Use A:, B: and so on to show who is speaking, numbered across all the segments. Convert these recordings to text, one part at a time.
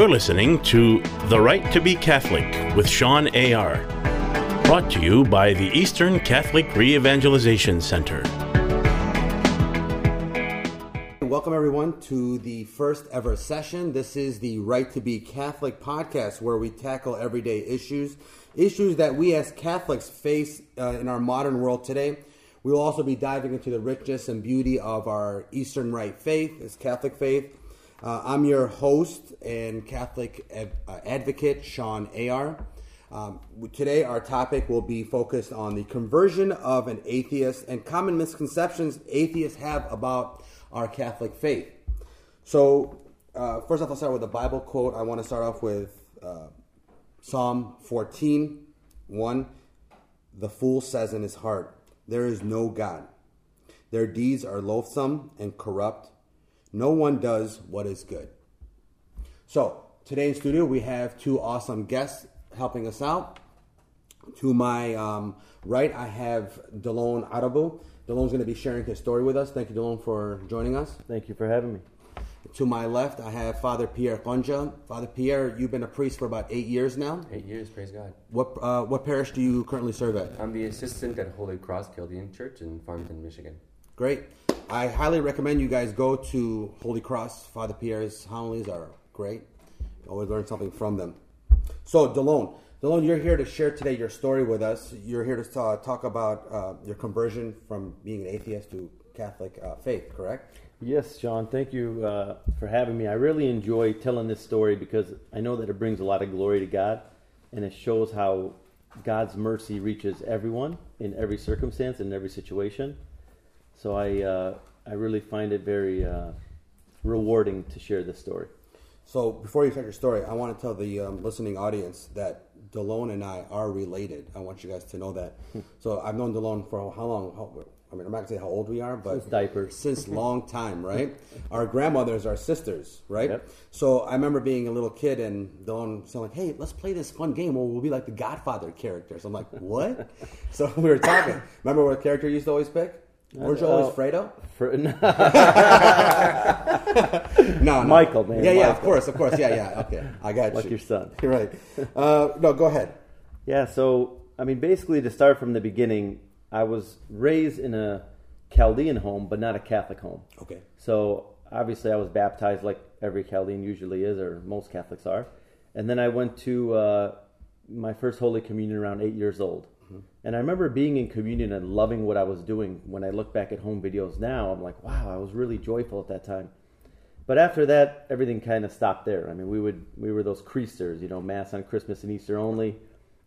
A: You're listening to The Rite to Be Catholic with Shawn Ayar Brought to you by the Eastern Catholic Re-Evangelization Center.
B: Welcome, everyone, to the first ever session. This is the Rite to Be Catholic podcast, where we tackle everyday issues, issues that we as Catholics face uh, in our modern world today. We will also be diving into the richness and beauty of our Eastern Rite faith, as Catholic faith. Uh, I'm your host and Catholic uh, advocate, Shawn Ayar. Um, today, our topic will be focused on the conversion of an atheist and common misconceptions atheists have about our Catholic faith. So, uh, first off, I'll start with a Bible quote. I want to start off with uh, Psalm 14 1. The fool says in his heart, There is no God. Their deeds are loathsome and corrupt. No one does what is good. So, today in studio, we have two awesome guests helping us out. To my um, right, I have Delone Arabo. Delone's going to be sharing his story with us. Thank you, Delone, for joining us.
C: Thank you for having me.
B: To my left, I have Father Pierre Konja. Father Pierre, you've been a priest for about eight years now.
D: Eight years, praise God.
B: What uh, what parish do you currently serve at?
D: I'm the assistant at Holy Cross Chaldean Church in Farmington, Michigan.
B: Great. I highly recommend you guys go to Holy Cross. Father Pierre's homilies are great. You always learn something from them. So, Delone, Delone, you're here to share today your story with us. You're here to talk about uh, your conversion from being an atheist to Catholic uh, faith, correct?
C: Yes, Shawn. Thank you uh, for having me. I really enjoy telling this story because I know that it brings a lot of glory to God, and it shows how God's mercy reaches everyone in every circumstance in every situation. So I uh, I really find it very uh, rewarding to share this story.
B: So before you start your story, I want to tell the um, listening audience that Delone and I are related. I want you guys to know that. so I've known Delone for how long? How, I mean, I'm not gonna say how old we are, but
C: Since diapers.
B: since long time, right? Our grandmothers are sisters, right?
C: Yep.
B: So I remember being a little kid and Delone saying like, "Hey, let's play this fun game Well, we'll be like the Godfather characters." I'm like, "What?" so we were talking. Remember what character you used to always pick? Weren't you always
C: Uh,
B: Fredo? No, no.
C: Michael, man,
B: Yeah, yeah, of course, of course. Yeah, yeah. Okay, I got
C: like
B: you.
C: Like your son.
B: You're right. Uh, no, go ahead.
C: Yeah, so I mean, basically, to start from the beginning, I was raised in a Chaldean home, but not a Catholic home.
B: Okay.
C: So obviously, I was baptized like every Chaldean usually is, or most Catholics are. And then I went to uh, my first Holy Communion around eight years old. Mm-hmm. And I remember being in communion and loving what I was doing. When I look back at home videos now, I'm like, wow, I was really joyful at that time. But after that, everything kind of stopped there. I mean, we would we were those creasters, you know, mass on Christmas and Easter only,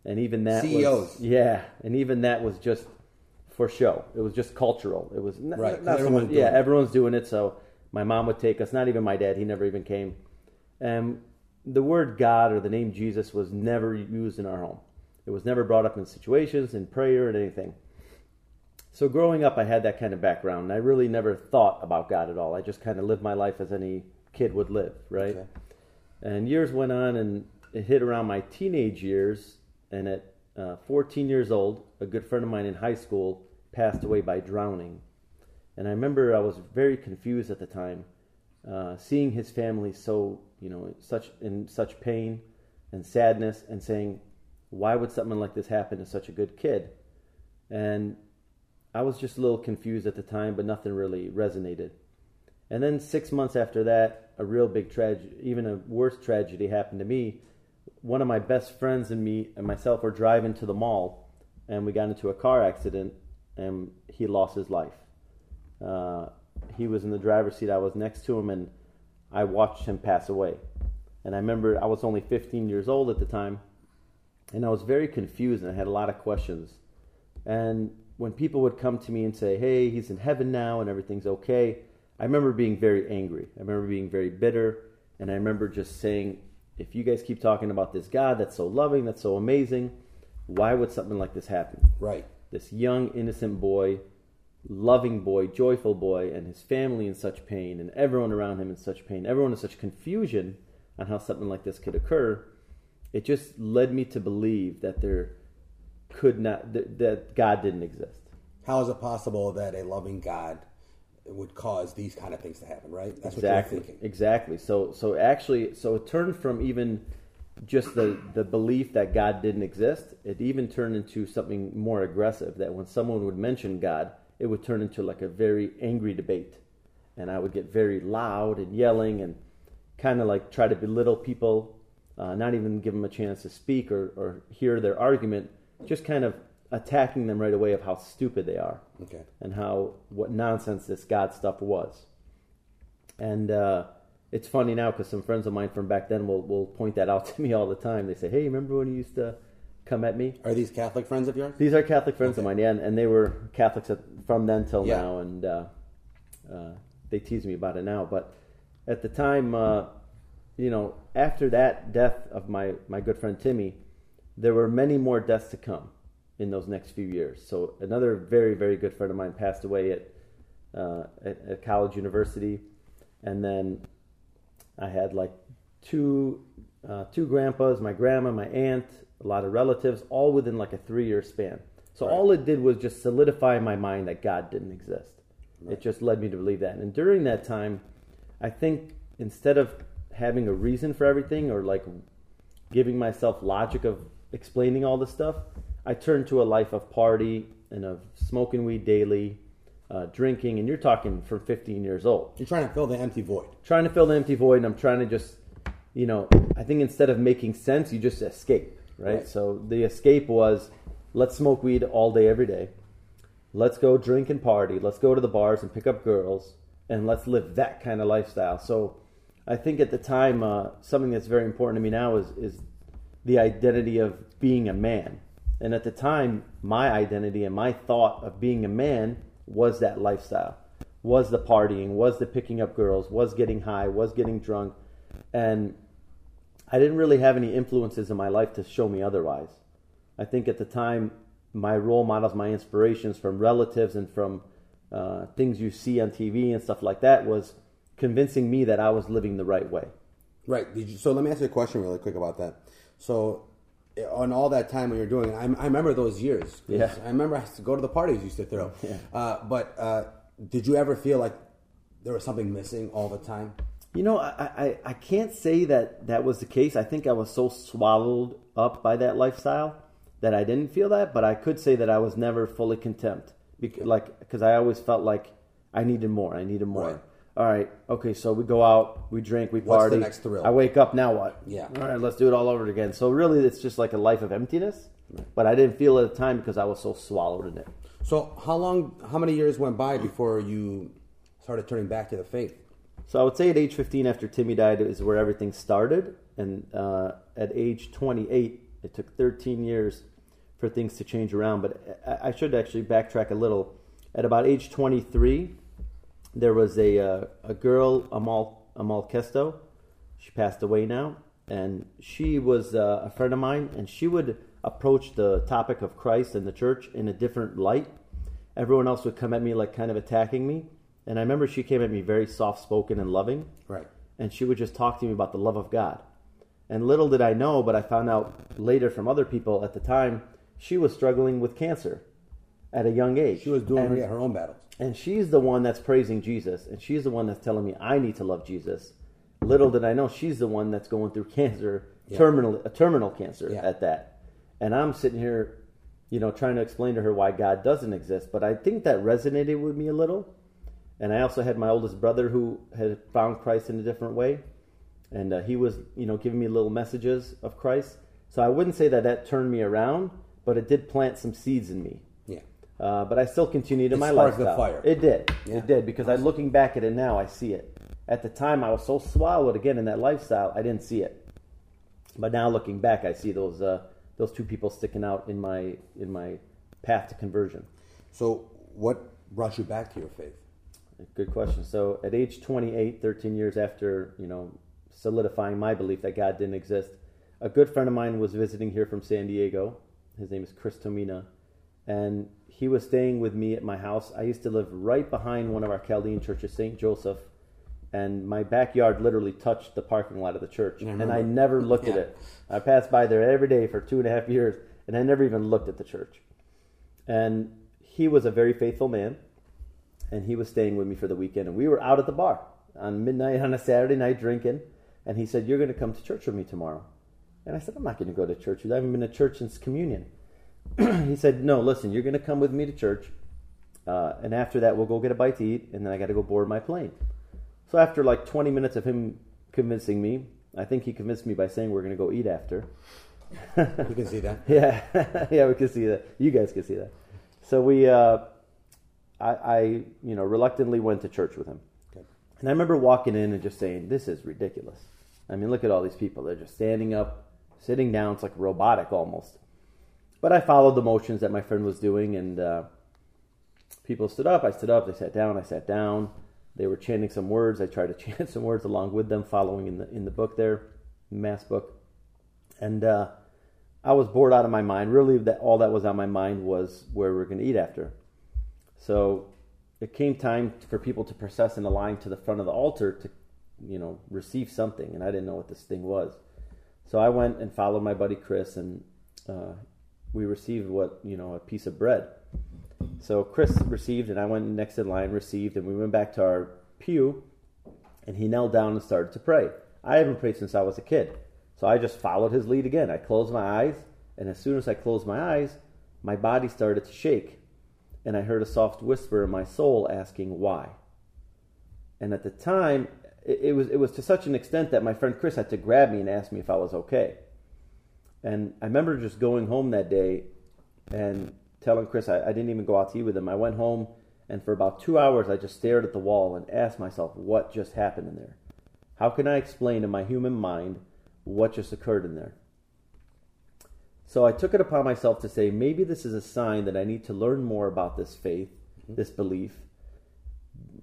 C: and even that
B: CEOs.
C: was yeah, and even that was just for show. It was just cultural. It was n-
B: Right,
C: Not
B: everyone's
C: much, yeah,
B: it.
C: everyone's doing it. So my mom would take us. Not even my dad. He never even came. And the word God or the name Jesus was never used in our home. It was never brought up in situations, in prayer, and anything. So growing up, I had that kind of background, and I really never thought about God at all. I just kind of lived my life as any kid would live, right?
B: Okay.
C: And years went on, and it hit around my teenage years. And at uh, 14 years old, a good friend of mine in high school passed away by drowning. And I remember I was very confused at the time, uh, seeing his family so you know such in such pain and sadness, and saying, "Why would something like this happen to such a good kid?" And I was just a little confused at the time, but nothing really resonated. And then six months after that, a real big tragedy, even a worse tragedy, happened to me. One of my best friends and me and myself were driving to the mall, and we got into a car accident, and he lost his life. Uh, he was in the driver's seat. I was next to him, and I watched him pass away. And I remember I was only 15 years old at the time, and I was very confused, and I had a lot of questions. And when people would come to me and say, "Hey, he's in heaven now, and everything's okay," I remember being very angry. I remember being very bitter, and I remember just saying, "If you guys keep talking about this God that's so loving, that's so amazing, why would something like this happen?"
B: Right.
C: this young innocent boy loving boy joyful boy and his family in such pain and everyone around him in such pain everyone in such confusion on how something like this could occur it just led me to believe that there could not that, that god didn't exist.
B: How is it possible that a loving God would cause these kind of things to happen, right? That's
C: exactly
B: what you're thinking.
C: exactly. So so actually so it turned from even just the the belief that god didn't exist it even turned into something more aggressive that when someone would mention god it would turn into like a very angry debate. And i would get very loud and yelling and kind of like try to belittle people uh, not even give them a chance to speak or, or hear their argument just kind of attacking them right away of how stupid they are
B: Okay.
C: and how what nonsense this God stuff was. And uh, it's funny now because some friends of mine from back then will will point that out to me all the time. They say, "Hey, remember when you used to come at me?"
B: Are these Catholic friends of yours?
C: These are Catholic friends of mine, yeah, and, and they were Catholics at, from then till
B: Yeah.
C: now, and uh, uh, they tease me about it now. But at the time, uh, you know, after that death of my my good friend Timmy, there were many more deaths to come in those next few years. So another very very good friend of mine passed away at uh, at, at college university, and then I had like two uh, two grandpas, my grandma, my aunt, a lot of relatives, all within like a three year span. So all it did was just solidify in my mind that God didn't exist. It just led me to believe that. And during that time, I think instead of having a reason for everything or like giving myself logic of explaining all this stuff, I turned to a life of party and of smoking weed daily, uh, drinking, and you're talking from 15 years old.
B: You're trying to fill the empty void.
C: trying to fill the empty void and I'm trying to just you know I think instead of making sense you just escape right,
B: Right.
C: so the escape was let's smoke weed all day every day. Let's go drink and party. Let's go to the bars and pick up girls and let's live that kind of lifestyle. So I think at the time uh, something that's very important to me now is is the identity of being a man and at the time my identity and my thought of being a man was that lifestyle was the partying, was the picking up girls, was getting high, was getting drunk, and I didn't really have any influences in my life to show me otherwise. I think at the time, my role models, my inspirations from relatives and from uh, things you see on TV and stuff like that was convincing me that I was living the right way.
B: Right. Did you, so let me ask you a question really quick about that. So, eh, on all that time when you're doing it, I, I remember those years.
C: Yeah.
B: I remember I used to go to the parties you used to throw.
C: Yeah.
B: Uh, but uh, did you ever feel like there was something missing all the time?
C: You know, I, I, I can't say that that was the case. I think I was so swallowed up by that lifestyle that I didn't feel that, but I could say that I was never fully content. Because, like, because I always felt like I needed more. I needed more.
B: Right.
C: All right, okay, so we go out, we drink, we
B: What's the
C: party.
B: next thrill?
C: I wake up, now what?
B: Yeah.
C: All right, let's do it all over again. So really, it's just like a life of emptiness. But I didn't feel it at the time because I was so swallowed in it.
B: So, how long, how many years went by before you started turning back to the faith?
C: So I would say at age 15, after Timmy died, is where everything started. And uh, at age 28, it took 13 years for things to change around. But I, I should actually backtrack a little. At about age 23, there was a uh, a girl, Amal Amal Kesto. She passed away now, and she was uh, a friend of mine. And she would approach the topic of Christ and the church in a different light. Everyone else would come at me like kind of attacking me. And I remember she came at me very soft spoken and loving
B: Right.
C: and she would just talk to me about the love of God. And little did I know, but I found out later from other people at the time, she was struggling with cancer at a young age.
B: She was doing
C: and,
B: her, her own battles.
C: and she's the one that's praising Jesus, and she's the one that's telling me I need to love Jesus. Little did I know, she's the one that's going through cancer,
B: Yeah.
C: terminal a terminal cancer
B: Yeah.
C: at that. And I'm sitting here, you know, trying to explain to her why God doesn't exist. But I think that resonated with me a little. And I also had my oldest brother who had found Christ in a different way, and uh, he was, you know, giving me little messages of Christ. So I wouldn't say that that turned me around, but it did plant some seeds in me. Uh, but I still continued in
B: It
C: my
B: sparked the
C: lifestyle.
B: fire.
C: It did.
B: Yeah.
C: It did because I, looking back at it now, I see it. At the time, I was so swallowed again in that lifestyle, I didn't see it. But now, looking back, I see those uh, those two people sticking out in my in my path to conversion.
B: So, what brought you back to your faith?
C: Good question. So, at age 28, 13 years after you know solidifying my belief that God didn't exist, a good friend of mine was visiting here from San Diego. His name is Chris Tomina, and he was staying with me at my house. I used to live right behind one of our Chaldean churches, St. Joseph, and my backyard literally touched the parking lot of the church, and I never looked at it. I passed by there every day for two and a half years, and I never even looked at the church. And he was a very faithful man, and he was staying with me for the weekend, and we were out at the bar on midnight on a Saturday night drinking, and he said, "You're going to come to church with me tomorrow," and I said, "I'm not going to go to church. I haven't been to church since communion." he said, "No, listen, you're going to come with me to church, uh, and after that, we'll go get a bite to eat, and then I got to go board my plane." So after like 20 minutes of him convincing me, I think he convinced me by saying we're going to go eat after.
B: You can see that.
C: Yeah, yeah, we can see that. You guys can see that. So we, uh, I, I, you know, reluctantly went to church with him,
B: Okay.
C: and I remember walking in and just saying, "This is ridiculous." I mean, look at all these people. They're just standing up, sitting down. It's like robotic almost. But I followed the motions that my friend was doing, and uh, people stood up. I stood up. They sat down. I sat down. They were chanting some words. I tried to chant some words along with them, following in the in the book there, mass book, and uh, I was bored out of my mind. Really, that all that was on my mind was where we are going to eat after. So it came time for people to process in a line to the front of the altar to, you know, receive something, and I didn't know what this thing was. So I went and followed my buddy Chris, and uh, we received what you know a piece of bread. So Chris received, and I went next in line, received, and we went back to our pew, and he knelt down and started to pray. I haven't prayed since I was a kid, so I just followed his lead again. I closed my eyes, and as soon as I closed my eyes, my body started to shake, and I heard a soft whisper in my soul asking why. And at the time, it, it was it was to such an extent that my friend Chris had to grab me and ask me if I was okay. And I remember just going home that day and telling Chris I, I didn't even go out to eat with him. I went home and for about two hours I just stared at the wall and asked myself what just happened in there. How can I explain in my human mind what just occurred in there? So I took it upon myself to say maybe this is a sign that I need to learn more about this faith, mm-hmm. this belief.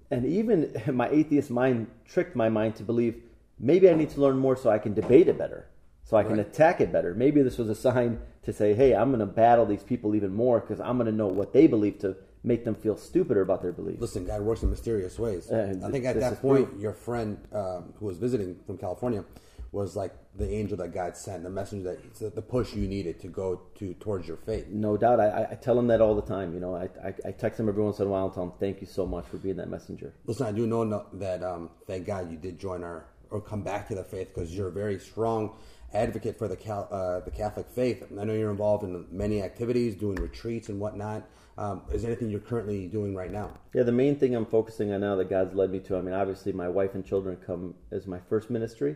C: And even my atheist mind tricked my mind to believe maybe I need to learn more so I can debate it better, so I can
B: Right.
C: attack it better. Maybe this was a sign to say, hey, I'm going to battle these people even more because I'm going to know what they believe to make them feel stupider about their beliefs.
B: Listen, God works in mysterious ways.
C: Uh,
B: I think at that point,
C: true.
B: your friend um, who was visiting from California was like the angel that God sent, the messenger that the push you needed to go to towards your faith.
C: No doubt. I, I- tell him that all the time. You know, I, I, I text him every once in a while and tell him, thank you so much for being that messenger.
B: Listen, I do know that um, thank God you did join our or come back to the faith because you're very strong advocate for the Cal- uh, the Catholic faith. I know you're involved in many activities, doing retreats and whatnot. Um, is there anything you're currently doing right now?
C: Yeah, the main thing I'm focusing on now that God's led me to, I mean, obviously my wife and children come as my first ministry,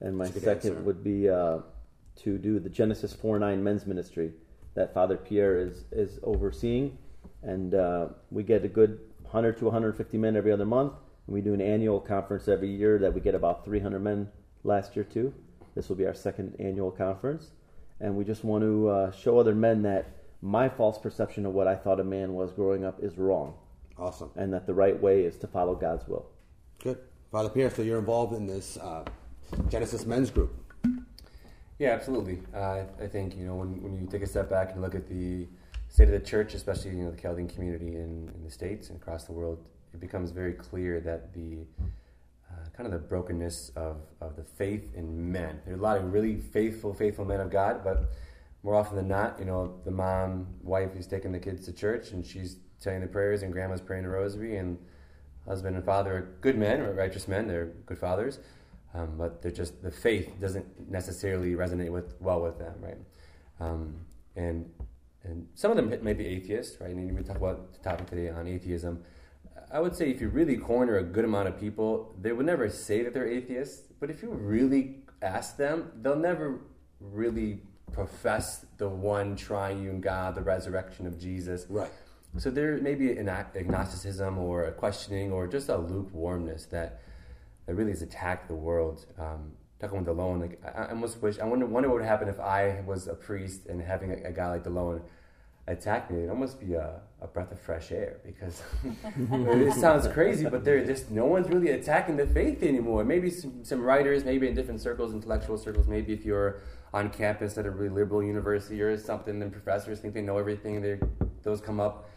C: and my
B: That's a good
C: second
B: answer.
C: would be uh, to do the Genesis 4 9 men's ministry that Father Pierre is, is overseeing. And uh, we get a good 100 to 150 men every other month. And we do an annual conference every year that we get about 300 men last year, too. This will be our second annual conference. And we just want to uh, show other men that my false perception of what I thought a man was growing up is wrong
B: Awesome.
C: and that the right way is to follow God's will.
B: Good. Father Pierre, so you're involved in this uh, Genesis men's group.
D: Yeah, absolutely. Uh, I think you know when, when you take a step back and look at the state of the church, especially you know the Chaldean community in, in the states and across the world, it becomes very clear that the uh, kind of the brokenness of, of the faith in men. There are a lot of really faithful, faithful men of God, but more often than not, you know, the mom, wife is taking the kids to church and she's saying the prayers and grandma's praying the rosary and husband and father are good men righteous men. They're good fathers, um, but they're just the faith doesn't necessarily resonate with well with them, right? Um, and and some of them may be atheists, right? And we talk about the topic today on atheism. I would say if you really corner a good amount of people, they would never say that they're atheists. But if you really ask them, they'll never really profess the one triune God, the resurrection of Jesus.
B: Right.
D: So there may be an agnosticism or a questioning or just a lukewarmness that, that really has attacked the world. Um, talking with Delone, like I, I almost wish I wonder, wonder what would happen if I was a priest and having a, a guy like Delone attack me. It'd almost be a, a breath of fresh air because it sounds crazy, but there just no one's really attacking the faith anymore. Maybe some, some writers, maybe in different circles, intellectual circles. Maybe if you're on campus at a really liberal university or something, then professors think they know everything. They those come up.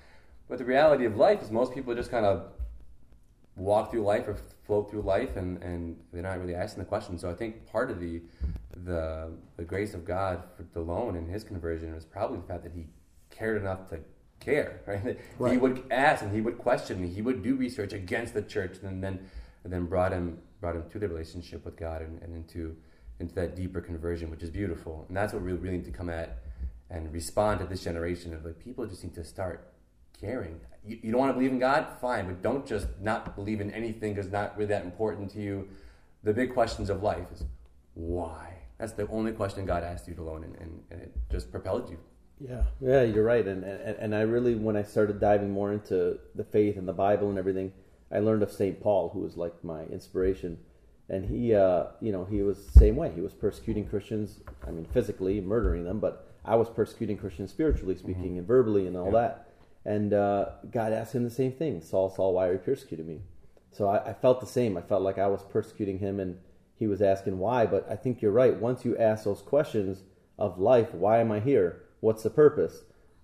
D: But the reality of life is most people just kind of walk through life or float through life and, and they're not really asking the question. So I think part of the the the grace of God for Delone and his conversion was probably the fact that he cared enough to care, right?
B: Right.
D: He would ask and he would question me. He would do research against the church, and then and then brought him brought him to the relationship with God and, and into into that deeper conversion, which is beautiful. And that's what we really need to come at and respond to this generation of like people just need to start caring. You, you don't want to believe in God, fine, but don't just not believe in anything because not really that important to you. The big questions of life is why. That's the only question God asked you to learn, and, and, and it just propelled you.
C: Yeah, yeah, you're right. And, and and I really, when I started diving more into the faith and the Bible and everything, I learned of Saint Paul, who was like my inspiration. And he, uh, you know, he was the same way. He was persecuting Christians. I mean, physically murdering them, but I was persecuting Christians spiritually speaking and verbally and all
D: Yeah.
C: that. And uh, God asked him the same thing: Saul, Saul, why are you persecuting me? So I, I felt the same. I felt like I was persecuting him, and he was asking why. But I think you're right. Once you ask those questions of life, why am I here? What's the purpose?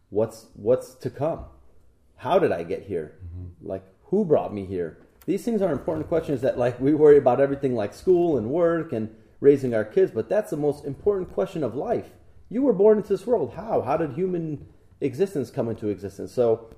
C: What's what's to come? How did I get here? Like who brought me here? These things are important questions that like we worry about everything like school and work and raising our kids, but that's the most important question of life. You were born into this world. How? How did human existence come into existence? So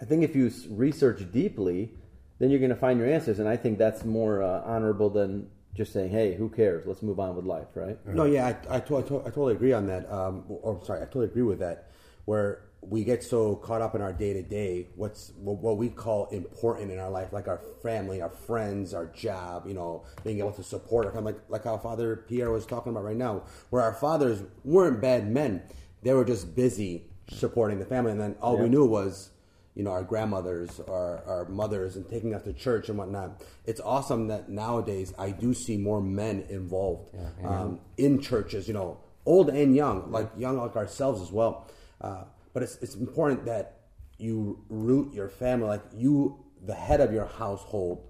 C: I think if you research deeply, then you're going to find your answers, and I think that's more uh, honorable than just saying, "Hey, who cares? Let's move on with life." Right?
B: No, yeah, I, I, to, I, to, I totally agree on that. Um, or sorry, I totally agree with that. Where we get so caught up in our day to day, what's what, what we call important in our life, like our family, our friends, our job. You know, being able to support our family, like like how Father Pierre was talking about right now, where our fathers weren't bad men; they were just busy supporting the family, and then all we knew was you know, our grandmothers, our, our mothers, and taking us to church and whatnot. It's awesome that nowadays I do see more men involved um, in churches, you know, old and young, like young like ourselves as well. Uh, but it's, it's important that you root your family, like you, the head of your household,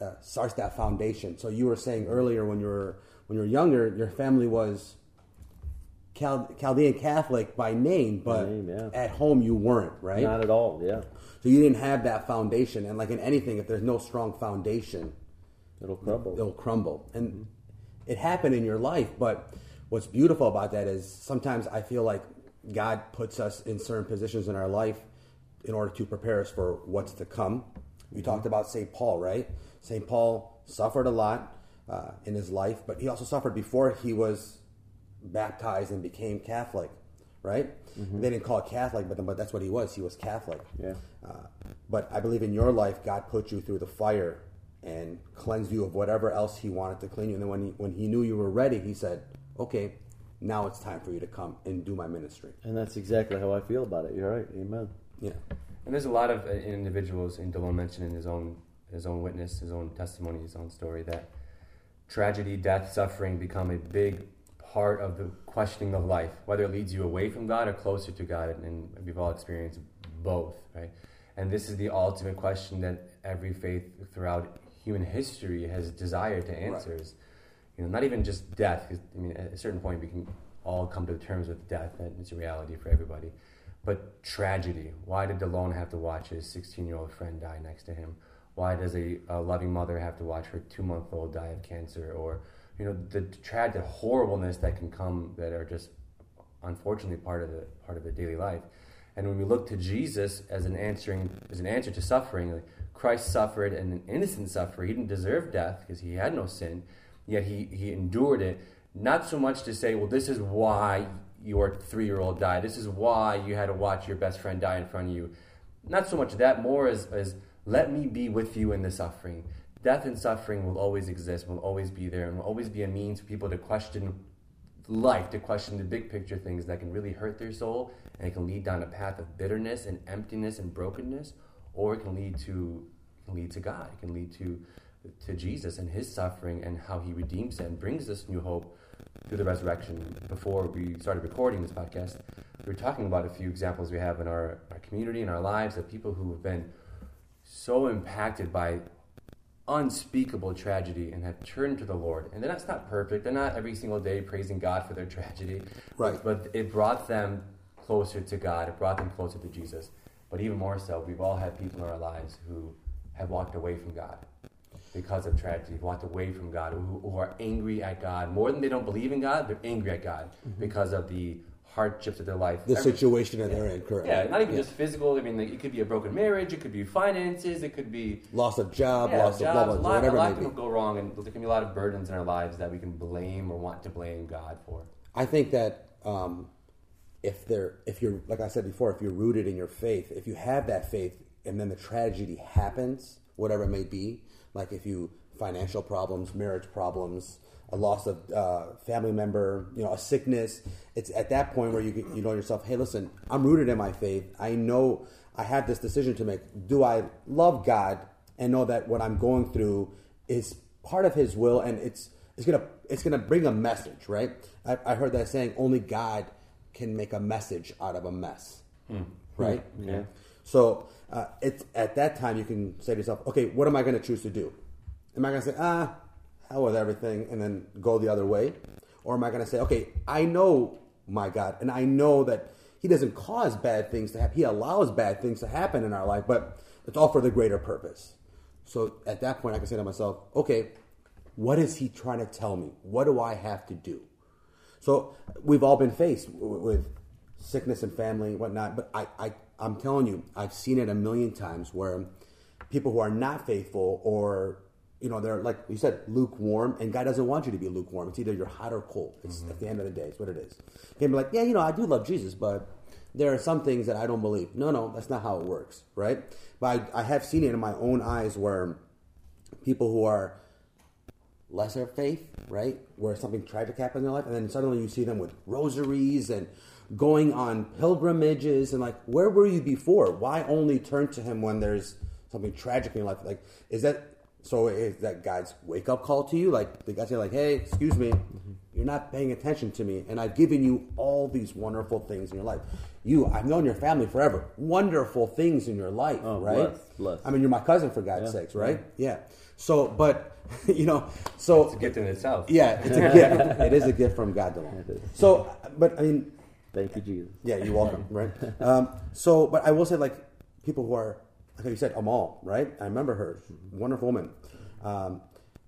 B: uh, starts that foundation. So you were saying earlier when you were when you were younger, your family was Chal- Chaldean Catholic by name, but
C: name, yeah.
B: at home you weren't, right?
C: Not at all. Yeah,
B: So you didn't have that foundation, and like in anything, if there's no strong foundation,
C: it'll crumble.
B: it'll crumble. And it happened in your life, but what's beautiful about that is sometimes I feel like God puts us in certain positions in our life in order to prepare us for what's to come. You talked about St. Paul, right? St. Paul suffered a lot uh, in his life, but he also suffered before he was baptized and became Catholic, right? They didn't call it Catholic, but, but that's what he was. He was Catholic.
C: Yeah.
B: Uh, but I believe in your life, God put you through the fire and cleansed you of whatever else He wanted to clean you. And then when He, when he knew you were ready, He said, "Okay, now it's time for you to come and do my ministry."
C: And that's exactly how I feel about it. You're right. Amen.
B: Yeah,
D: And there's a lot of uh, individuals, and Delone mentioned in his own his own witness, his own testimony, his own story that tragedy, death, suffering become a big part of the questioning of life, whether it leads you away from God or closer to God, and we've all experienced both, right? And this is the ultimate question that every faith throughout human history has desired to answer. Is, you know, not even just death. 'cause, I mean, at a certain point, we can all come to terms with death, and it's a reality for everybody. But tragedy. Why did Delone have to watch his 16 year old friend die next to him? Why does a, a loving mother have to watch her two month old die of cancer? Or, you know, the tra- the horribleness that can come that are just unfortunately part of the part of the daily life. And when we look to Jesus as an answering as an answer to suffering, like Christ suffered and an innocent sufferer. He didn't deserve death because he had no sin, yet he, he endured it. Not so much to say, well, this is why your three year old died. This is why you had to watch your best friend die in front of you. Not so much that, more as, as let me be with you in the suffering. Death and suffering will always exist, will always be there, and will always be a means for people to question life, to question the big picture things that can really hurt their soul, and it can lead down a path of bitterness and emptiness and brokenness, or it can lead to can lead to God. It can lead to to Jesus and His suffering and how He redeems it and brings us new hope through the resurrection. Before we started recording this podcast, we were talking about a few examples we have in our, our community and our lives of people who have been so impacted by unspeakable tragedy and have turned to the Lord. And that's not perfect. They're not every single day praising God for their tragedy.
B: Right.
D: But it brought them closer to God. It brought them closer to Jesus. But even more so, we've all had people in our lives who have walked away from God because of tragedy, walked away from God, who, who are angry at God. More than they don't believe in God, they're angry at God mm-hmm. because of the hardships of their life.
B: The
D: Every-
B: situation that they're in currently.
D: yeah, not even just physical. I mean, like, it could be a broken marriage. It could be finances. It could be
B: loss of job,
D: yeah,
B: loss
D: jobs.
B: of blah, blah, blah,
D: lot,
B: whatever
D: a lot can go wrong, and there can be a lot of burdens in our lives that we can blame or want to blame God for.
B: I think that um, if they're if you're like I said before, if you're rooted in your faith, if you have that faith, and then the tragedy happens, whatever it may be, like if you financial problems, marriage problems, a loss of uh, family member, you know, a sickness, it's at that point where you you know yourself, hey, listen, I'm rooted in my faith. I know I have this decision to make. Do I love God and know that what I'm going through is part of His will, and it's it's gonna it's gonna bring a message, right? I, I heard that saying, only God can make a message out of a mess, right?
C: Yeah.
B: So uh, it's at that time you can say to yourself, okay, what am I going to choose to do? Am I going to say, ah, hell with everything, and then go the other way, or am I going to say, okay, I know my God, and I know that He doesn't cause bad things to happen. He allows bad things to happen in our life, but it's all for the greater purpose. So at that point, I can say to myself, okay, what is He trying to tell me? What do I have to do? So we've all been faced with sickness and family and whatnot. But I, I, I'm telling you, I've seen it a million times where people who are not faithful or you know they're like you said lukewarm, and God doesn't want you to be lukewarm. It's either you're hot or cold. It's mm-hmm. at the end of the day, it's what it is. You can be like, yeah, you know, I do love Jesus, but there are some things that I don't believe. No, no, that's not how it works, right? But I, I have seen it in my own eyes where people who are lesser faith, right? Where something tragic happens in their life, and then suddenly you see them with rosaries and going on pilgrimages, and like, where were you before? Why only turn to Him when there's something tragic in your life? Like, is that so? Is that God's wake up call to you? Like, the God say, like, hey, excuse me, you're not paying attention to me, and I've given you all these wonderful things in your life. You, I've known your family forever. Wonderful things in your life,
C: Oh,
B: right?
C: blessed, blessed.
B: I mean, you're my cousin for God's
C: Yeah,
B: sakes, right? Yeah. So, but you know, so
D: It's a gift in itself.
B: yeah, it's a gift. It is a gift from God alone.
C: It is.
B: So, but I mean,
C: Thank you, Jesus.
B: yeah, you're welcome, right? Um, so, but I will say, like, people who are, like you said, Amal, right? I remember her, wonderful woman. Um,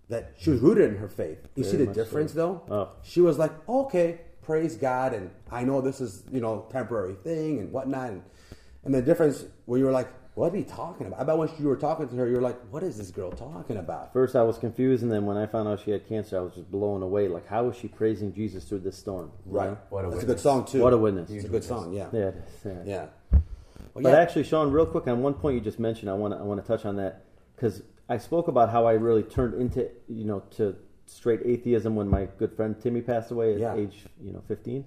B: that she was rooted in her faith. You
C: Very
B: see the
C: much so.
B: difference, though.
C: Oh.
B: She was like, okay, praise God, and I know this is you know temporary thing and whatnot, and, and the difference where you were like, what are you talking about? I bet when you were talking to her, you were like, what is this girl talking about?
C: First, I was confused, and then when I found out she had cancer, I was just blown away. Like, how is she praising Jesus through this storm? you
B: Right.
C: know?
D: What a
B: That's a good song too.
C: What a witness.
B: It's a good song. Yeah.
C: Yeah. Yeah.
B: Yeah. Well,
C: But
B: yeah.
C: actually, Shawn, real quick on one point you just mentioned, I want to I want to touch on that because I spoke about how I really turned into you know to straight atheism when my good friend Timmy passed away at
B: Yeah.
C: age you know 15.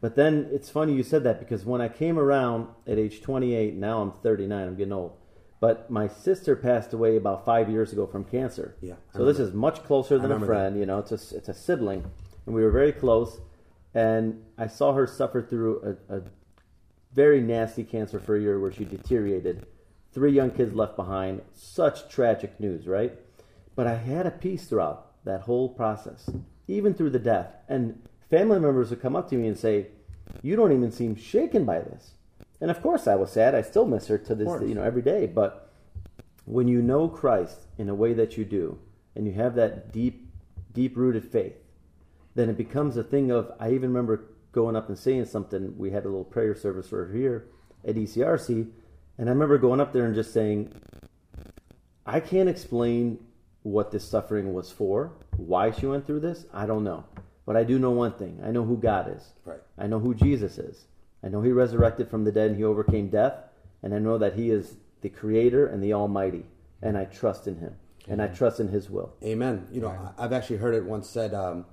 C: But then it's funny you said that because when I came around at age 28, now I'm 39, I'm getting old. But my sister passed away about five years ago from cancer.
B: Yeah, I
C: So this is much closer than a friend. You know, it's a it's a sibling, and we were very close. And I saw her suffer through a, a very nasty cancer for a year where she deteriorated. Three young kids left behind. Such tragic news, right? But I had a peace throughout that whole process, even through the death. And family members would come up to me and say, "You don't even seem shaken by this." And of course, I was sad. I still miss her to this, you know, every day. But when you know Christ in a way that you do, and you have that deep, deep-rooted faith, then it becomes a thing of I even remember going up and saying something. We had a little prayer service right here at ECRC, and I remember going up there and just saying, I can't explain what this suffering was for, why she went through this. I don't know. But I do know one thing. I know who God is.
B: Right.
C: I know who Jesus is. I know he resurrected from the dead and he overcame death. And I know that he is the creator and the almighty. And I trust in him. And I trust in his will.
B: Amen. You know, I've actually heard it once said, um,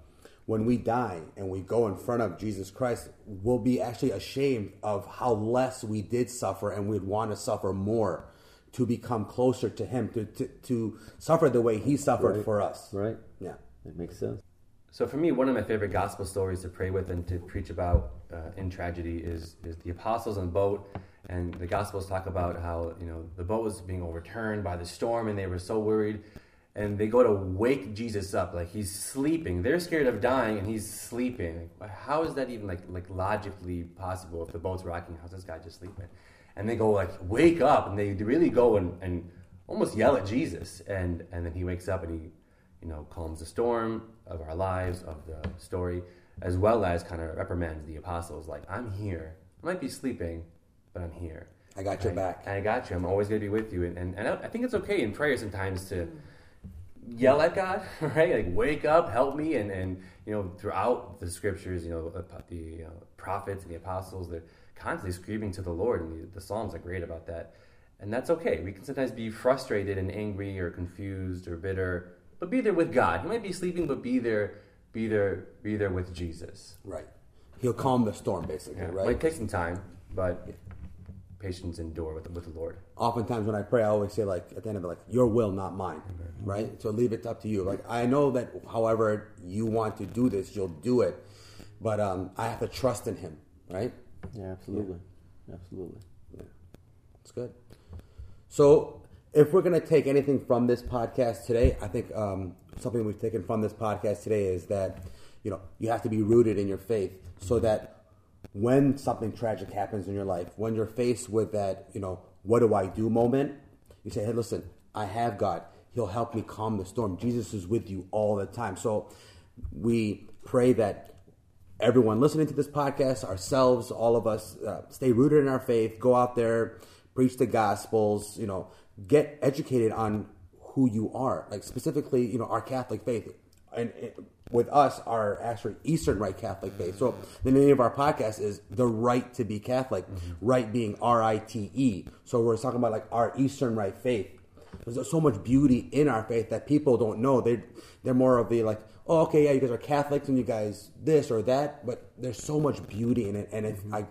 B: when we die and we go in front of Jesus Christ, we'll be actually ashamed of how less we did suffer and we'd want to suffer more to become closer to Him, to, to, to suffer the way He suffered
C: Right.
B: for us.
C: Right?
B: Yeah.
C: It makes sense.
D: So for me, one of my favorite gospel stories to pray with and to preach about uh, in tragedy is is the apostles on the boat, and the gospels talk about how you know the boat was being overturned by the storm, and they were so worried, and they go to wake Jesus up, like he's sleeping. They're scared of dying, and he's sleeping. Like, how is that even like like logically possible? If the boat's rocking, how's this guy just sleeping? And they go like wake up, and they really go and and almost yell at Jesus, and and then he wakes up and he you know, calms the storm of our lives, of the story. as well as kind of reprimands the apostles, like, I'm here. I might be sleeping, but I'm here.
B: I got your
D: I,
B: back.
D: I got you. I'm always going to be with you. And, and, and I think it's okay in prayer sometimes to mm. Yell at God, right? Like, wake up, help me. And, and you know, throughout the scriptures, you know, the you uh, know, prophets and the apostles, they're constantly screaming to the Lord. And the, the Psalms are great about that. And that's okay. We can sometimes be frustrated and angry or confused or bitter, but be there with God. You might be sleeping, but be there, be there, be there with Jesus.
B: Right. He'll calm the storm, basically,
D: Yeah.
B: right?
D: Might take some time, but patience endure with the, with the Lord.
B: oftentimes when I pray, I always say like at the end of it, like your will, not mine, right? So leave it up to you. Like I know that, however you want to do this, you'll do it, but um, I have to trust in Him, right?
C: Yeah, absolutely, absolutely.
B: Yeah, it's good. So if we're going to take anything from this podcast today, I think um, something we've taken from this podcast today is that you know you have to be rooted in your faith, so that when something tragic happens in your life, when you're faced with that, you know, what do I do moment, you say, hey, listen, I have God. He'll help me calm the storm. Jesus is with you all the time. So we pray that everyone listening to this podcast, ourselves, all of us, uh, stay rooted in our faith. Go out there, preach the gospels. You know, get educated on who you are. Like specifically, you know, our Catholic faith, and it, with us, our actually Eastern Rite Catholic faith. So the name of our podcast is the Rite to be Catholic. Mm-hmm. Rite being R I T E. So we're talking about like our Eastern Rite faith. There's so much beauty in our faith that people don't know. They they're more of the like, oh, okay, yeah, you guys are Catholics and you guys this or that, but there's so much beauty in it. And if mm-hmm. I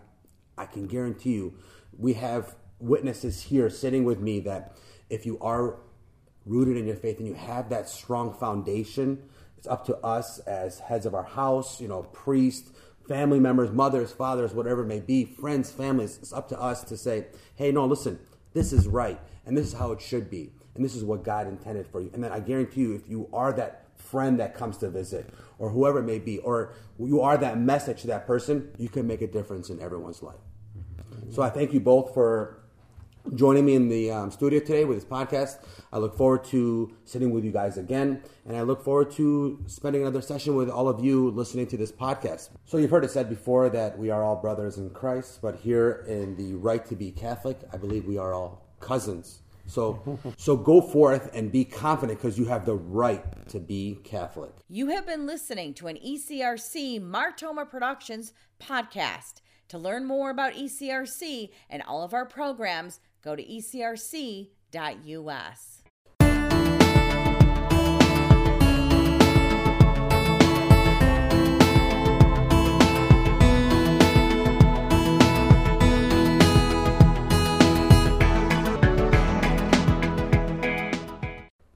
B: I can guarantee you, we have witnesses here sitting with me that if you are rooted in your faith and you have that strong foundation, it's up to us as heads of our house, you know, priests, family members, mothers, fathers, whatever it may be, friends, families. It's up to us to say, hey, no, listen, this is right and this is how it should be and this is what God intended for you. And then I guarantee you, if you are that friend that comes to visit or whoever it may be, or you are that message to that person, you can make a difference in everyone's life. So I thank you both for joining me in the um, studio today with this podcast. I look forward to sitting with you guys again, and I look forward to spending another session with all of you listening to this podcast. So you've heard it said before that we are all brothers in Christ, but here in the right to be Catholic, I believe we are all cousins. So, so go forth and be confident because you have the right to be Catholic.
E: You have been listening to an ECRC Mar Toma Productions podcast. To learn more about ECRC and all of our programs, go to ecrc.us.